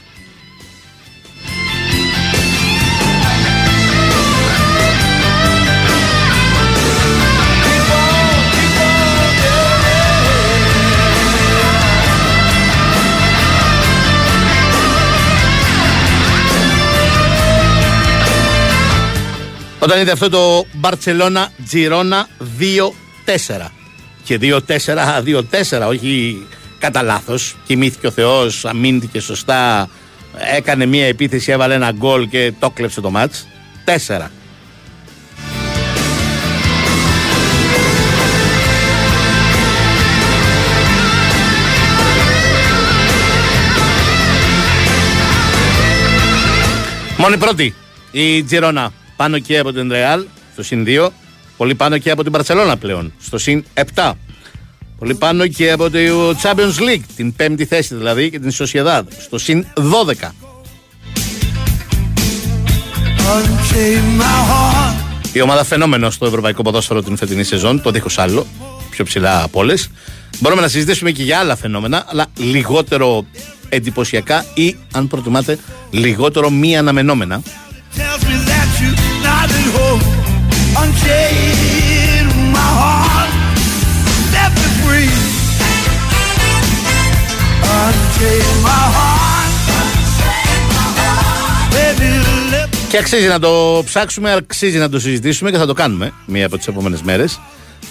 Όταν είδε αυτό το Μπαρτσελώνα Τζιρόνα 2-4. Και 2-4, 2-4, όχι κατά λάθος. Κοιμήθηκε ο Θεός, αμήνθηκε σωστά, έκανε μία επίθεση, έβαλε ένα γκολ και το κλέψε το μάτς. 4. Μόνη πρώτη η Τζιρόνα πάνω και από την Ρεάλ στο συν 2. Πολύ πάνω και από την Παρσελώνα πλέον στο συν 7. Πολύ πάνω και από το Champions League, την πέμπτη θέση δηλαδή και την Sociedad στο συν 12. Η ομάδα φαινόμενο στο ευρωπαϊκό ποδόσφαιρο την φετινή σεζόν, το δίχως άλλο, πιο ψηλά από όλες. Μπορούμε να συζητήσουμε και για άλλα φαινόμενα, αλλά λιγότερο εντυπωσιακά ή, αν προτιμάτε, λιγότερο μη αναμενόμενα. Not at home. Unchain my heart, set me free. Unchain my heart, baby, let Και αξίζει να το ψάξουμε, αξίζει να το συζητήσουμε και θα το κάνουμε μία από τις επόμενες μέρες.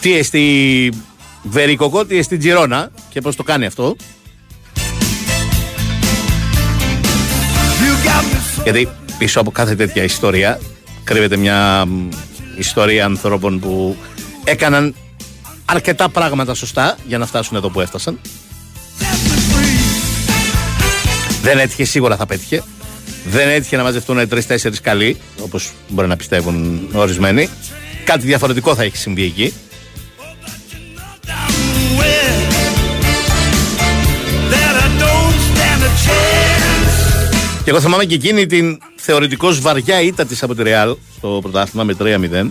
Τι εστί Βερικοκό, τι εστί Τζιρόνα και πώς το κάνει αυτό. Γιατί πίσω από κάθε τέτοια ιστορία κρύβεται μια μ, ιστορία ανθρώπων που έκαναν αρκετά πράγματα σωστά για να φτάσουν εδώ που έφτασαν. Δεν έτυχε, σίγουρα θα πέτυχε. Δεν έτυχε να μαζευτούν τρει-τέσσερι καλοί, όπως μπορεί να πιστεύουν ορισμένοι. Κάτι διαφορετικό θα έχει συμβεί εκεί. that I don't stand a chance. Και εγώ θυμάμαι και εκείνη την θεωρητικώ βαριά ήττα της από τη Ρεάλ στο πρωτάθλημα με 3-0.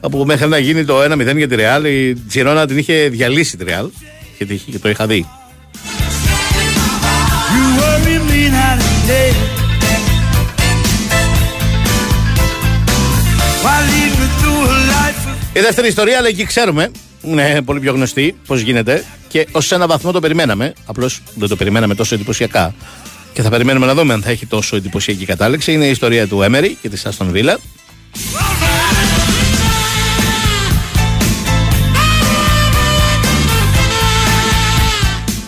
Όπου μέχρι να γίνει το 1-0 για τη Ρεάλ, η Τζιρόνα την είχε διαλύσει τη Ρεάλ. Και το είχε- και το είχα δει. You worry me night and day. Why lead me through a life of Η δεύτερη ιστορία, αλλά εκεί ξέρουμε, είναι πολύ πιο γνωστή πώς γίνεται και ως ένα βαθμό το περιμέναμε. Απλώς δεν το περιμέναμε τόσο εντυπωσιακά. Και θα περιμένουμε να δούμε αν θα έχει τόσο εντυπωσιακή κατάληξη. Είναι η ιστορία του Έμερι και της Άστον Βίλα.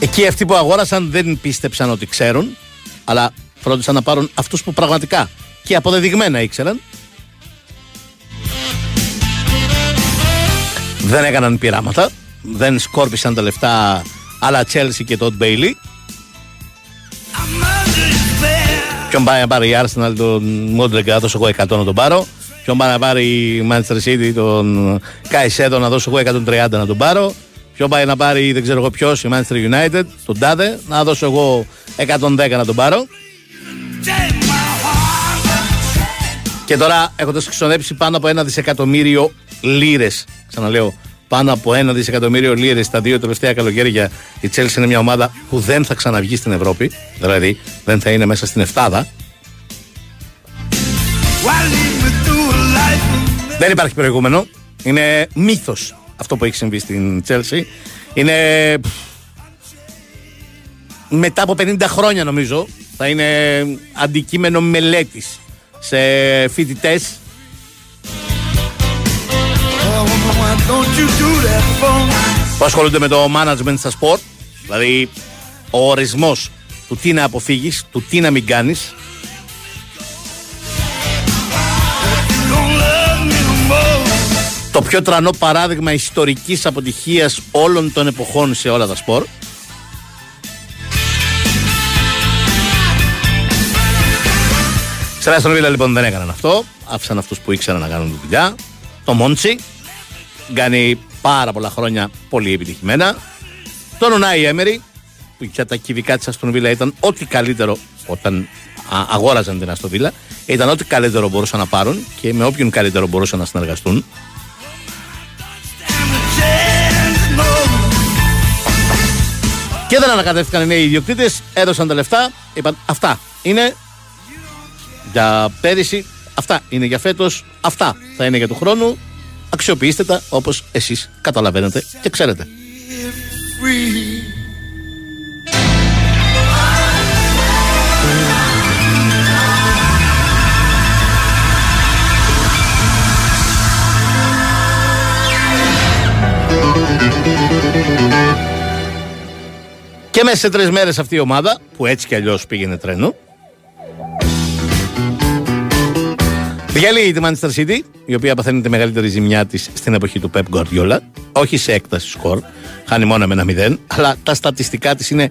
Εκεί αυτοί που αγόρασαν δεν πίστεψαν ότι ξέρουν, αλλά φρόντισαν να πάρουν αυτούς που πραγματικά και αποδεδειγμένα ήξεραν. Δεν έκαναν πειράματα, δεν σκόρπισαν τα λεφτά αλλά Chelsea και τον Bailey. Ποιον πάει να πάρει η Arsenal τον Μόντρεγκα να δώσω εγώ 100 να τον πάρω. Ποιον πάει να πάρει η Manchester City τον Καϊσέδο να δώσω εγώ 130 να τον πάρω. Ποιον πάει να πάρει δεν ξέρω εγώ ποιος η Manchester United, τον Τάδε, να δώσω εγώ 110 να τον πάρω. Και τώρα έχοντας ξοδέψει πάνω από ένα δισεκατομμύριο λίρες. Ξαναλέω, πάνω από ένα δισεκατομμύριο λίρες τα δύο τελευταία καλοκαίρια. Η Chelsea είναι μια ομάδα που δεν θα ξαναβγεί στην Ευρώπη. Δηλαδή δεν θα είναι μέσα στην Εφτάδα. why lead me through a life of Δεν υπάρχει προηγούμενο. Είναι μύθος αυτό που έχει συμβεί στην Chelsea. Είναι. πφ, Μετά από 50 χρόνια νομίζω θα είναι αντικείμενο μελέτης σε φοιτητές που ασχολούνται με το management στα sport. Δηλαδή ο ορισμός του τι να αποφύγεις, του τι να μην κάνεις. You don't love me no more. Το πιο τρανό παράδειγμα ιστορικής αποτυχίας όλων των εποχών σε όλα τα σπορ. Στην Άστον Βίλα λοιπόν δεν έκαναν αυτό. Άφησαν αυτούς που ήξεραν να κάνουν τη δουλειά. Το Μόντσι κάνει πάρα πολλά χρόνια πολύ επιτυχημένα. Τον Ονάι Έμερι, που για τα κυβικά της Αστον Βίλα ήταν ό,τι καλύτερο όταν αγόραζαν την Αστον ήταν ό,τι καλύτερο μπορούσαν να πάρουν και με όποιον καλύτερο μπορούσαν να συνεργαστούν. Και δεν ανακατεύτηκαν οι νέοι ιδιοκτήτες, έδωσαν τα λεφτά, είπαν αυτά είναι για πέρυσι, αυτά είναι για φέτος, αυτά θα είναι για του χρόνου. Αξιοποιήστε τα όπως εσείς καταλαβαίνετε και ξέρετε. Και μέσα σε τρεις μέρες αυτή η ομάδα, που έτσι κι αλλιώς πήγαινε τρένο, διαλύει τη Manchester City, η οποία παθαίνει τη μεγαλύτερη ζημιά της στην εποχή του Pep Guardiola. Όχι σε έκταση σκορ, χάνει μόνο με ένα 0, αλλά τα στατιστικά της είναι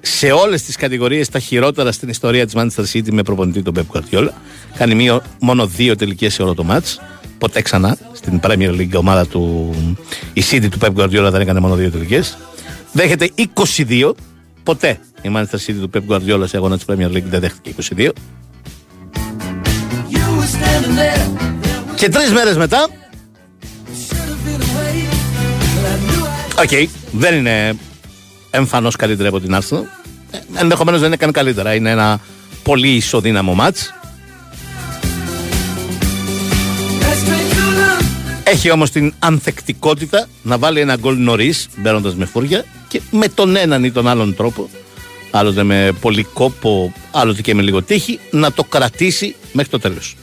σε όλες τις κατηγορίες τα χειρότερα στην ιστορία της Manchester City με προπονητή τον Pep Guardiola. Κάνει μία, μόνο δύο τελικές σε όλο το match. Ποτέ ξανά στην Premier League ομάδα του. Η City του Pep Guardiola δεν έκανε μόνο δύο τελικές. Δέχεται 22. Ποτέ η Manchester City του Pep Guardiola σε αγώνα της Premier League δεν δέχτηκε 22. Και τρεις μέρες μετά. Οκ, δεν είναι εμφανώς καλύτερη από την Arsenal. Ενδεχομένως δεν είναι καν καλύτερη. Είναι ένα πολύ ισοδύναμο ματς. Έχει όμως την ανθεκτικότητα να βάλει ένα γκολ νωρίς, μπαίνοντας με φούρια και με τον έναν ή τον άλλον τρόπο, άλλοτε με πολύ κόπο, άλλοτε και με λίγο τύχη, να το κρατήσει μέχρι το τέλος.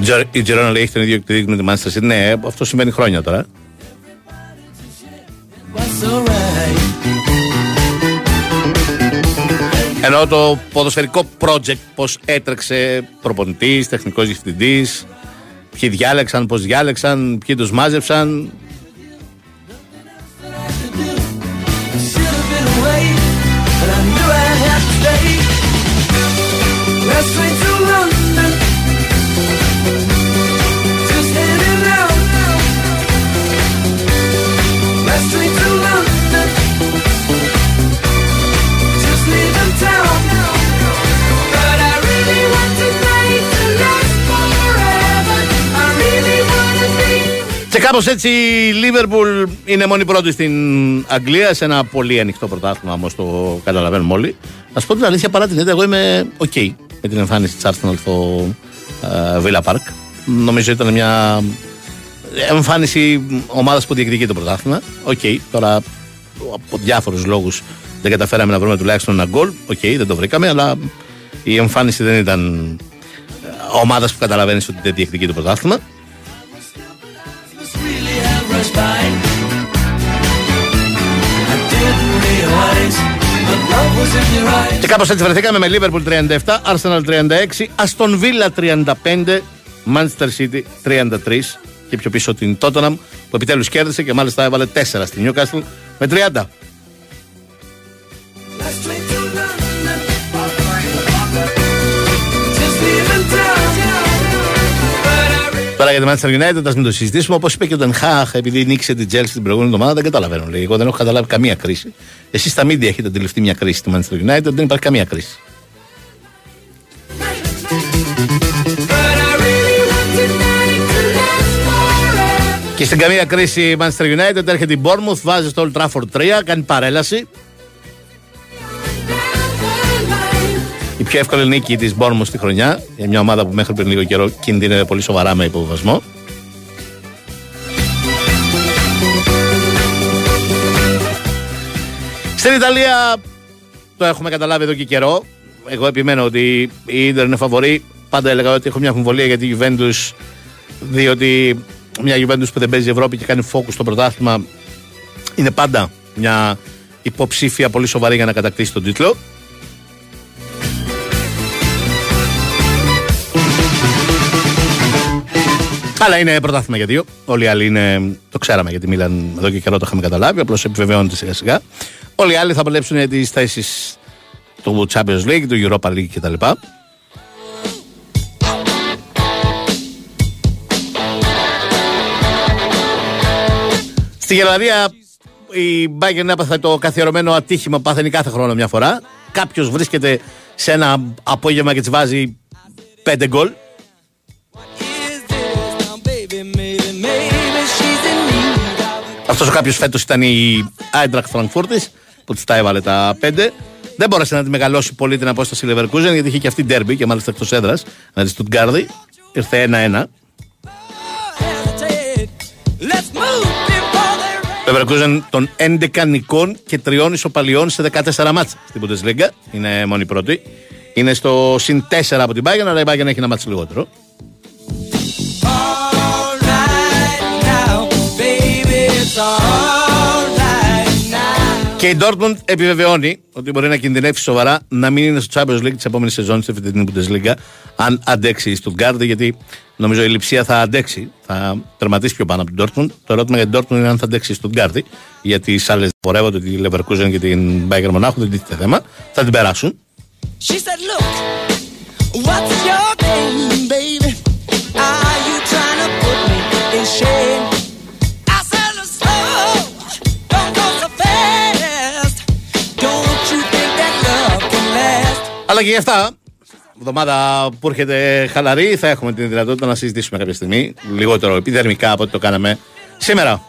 Τζο- Η Τζερόνα λέει έχει τον ίδιο κτηρίο με τη Manchester City. Ναι, αυτό συμβαίνει χρόνια τώρα. Ενώ το ποδοσφαιρικό project πώς έτρεξε προπονητής, τεχνικός διευθυντής, ποιοι διάλεξαν, πώς διάλεξαν, ποιοι τους μάζεψαν. Και κάπως έτσι η Λίβερπουλ είναι μόνη πρώτη στην Αγγλία σε ένα πολύ ανοιχτό πρωτάθλημα, όμως το καταλαβαίνουμε όλοι. Να σου πω την αλήθεια, παρά την ήττα, εγώ είμαι OK με την εμφάνιση της Arsenal στο ε, Villa Park. Νομίζω ήταν μια εμφάνιση ομάδας που διεκδικεί το πρωτάθλημα. Οκ, τώρα από διάφορους λόγους δεν καταφέραμε να βρούμε τουλάχιστον ένα γκολ. Οκ, δεν το βρήκαμε, αλλά η εμφάνιση δεν ήταν ομάδας που καταλαβαίνεις ότι δεν διεκδικεί το πρωτάθλημα. Και κάπως έτσι βρεθήκαμε με Liverpool 37, Arsenal 36, Aston Villa 35, Manchester City 33 και πιο πίσω την Tottenham που επιτέλους κέρδισε και μάλιστα έβαλε 4 στη Newcastle με 30. Τώρα για τη Manchester United, ας μην το συζητήσουμε. Όπως είπε και ο Ντενχάχ, επειδή νίκησε την Chelsea την προηγούμενη εβδομάδα, δεν καταλαβαίνω. Λέει. Εγώ δεν έχω καταλάβει καμία κρίση. Εσείς στα media έχετε αντιληφθεί μια κρίση στη Manchester United, δεν υπάρχει καμία κρίση. Και στην καμία κρίση η Manchester United έρχεται η Bournemouth, βάζει στο Old Trafford 3, κάνει παρέλαση. Πιο εύκολη νίκη της Bournemouth στη χρονιά, για μια ομάδα που μέχρι πριν λίγο καιρό κινδύνευε πολύ σοβαρά με υποβασμό. Στην Ιταλία το έχουμε καταλάβει εδώ και καιρό. Εγώ επιμένω ότι η Ιντερ είναι φαβορή. Πάντα έλεγα ότι έχω μια αμφιβολία για τη Juventus, διότι μια Juventus που δεν παίζει Ευρώπη και κάνει focus στο πρωτάθλημα είναι πάντα μια υποψήφια πολύ σοβαρή για να κατακτήσει τον τίτλο. Αλλά είναι πρωτάθλημα για δύο. Όλοι οι άλλοι είναι. Το ξέραμε γιατί Μίλαν εδώ και καιρό το είχαμε καταλάβει. Απλώς επιβεβαιώνεται σιγά σιγά. Όλοι οι άλλοι θα παλέψουν τις θέσεις του Champions League, του Europa League κτλ. Στη Γερμανία η Bayern έπαθε το καθιερωμένο ατύχημα που παθαίνει κάθε χρόνο μια φορά. Κάποιος βρίσκεται σε ένα απόγευμα και της βάζει πέντε γκολ. Αυτός ο κάποιος φέτος ήταν η Άιντραχτ Φραγκφούρτη που της τα έβαλε τα πέντε. Δεν μπόρεσε να τη μεγαλώσει πολύ την απόσταση Leverkusen γιατί είχε και αυτή ντέρμπι και μάλιστα εκτός έδρας με τη Στουτγκάρδη. Ήρθε 1-1. Leverkusen των 11 νικών και 3 ισοπαλιών σε 14 μάτς στην Bundesliga. Είναι μόνη πρώτη. Είναι στο συν 4 από την Bayern, αλλά η Bayern έχει ένα μάτς λιγότερο. Και η Dortmund επιβεβαιώνει ότι μπορεί να κινδυνεύσει σοβαρά να μην είναι στο Champions League της επόμενης σεζόν στη φετινή Bundesliga, αν αντέξει η Stuttgart, γιατί νομίζω η λειψία θα αντέξει, θα τερματίσει πιο πάνω από την Dortmund. Το ερώτημα για την Dortmund είναι αν θα αντέξει η Stuttgart, γιατί οι άλλες πορεύονται, τη Leverkusen και την Bayern Monaco, δεν τίθεται θέμα, θα την περάσουν. She said, Look, what's your game, Αλλά και γι' αυτά, εβδομάδα που έρχεται χαλαρή, θα έχουμε την δυνατότητα να συζητήσουμε κάποια στιγμή, λιγότερο επιδερμικά από ό,τι το κάναμε σήμερα.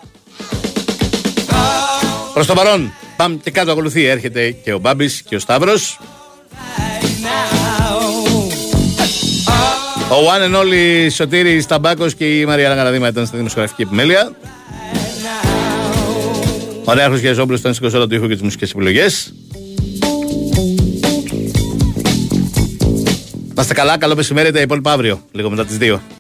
Προς το παρόν, πάμε και κάτω ακολουθεί. Έρχεται και ο Μπάμπης και ο Σταύρος Ο One and Only Σωτήρης Ταμπάκος και η Μαρία Λαγαραδίμα ήταν στη δημοσιογραφική επιμέλεια. Ο Νέαρχος Γιαζόμπλος ήταν στην κονσόλα του ήχου και τις μουσικές επιλογές. Να είστε καλά, καλό μεσημέρι, τα υπόλοιπα αύριο, λίγο μετά τις 2.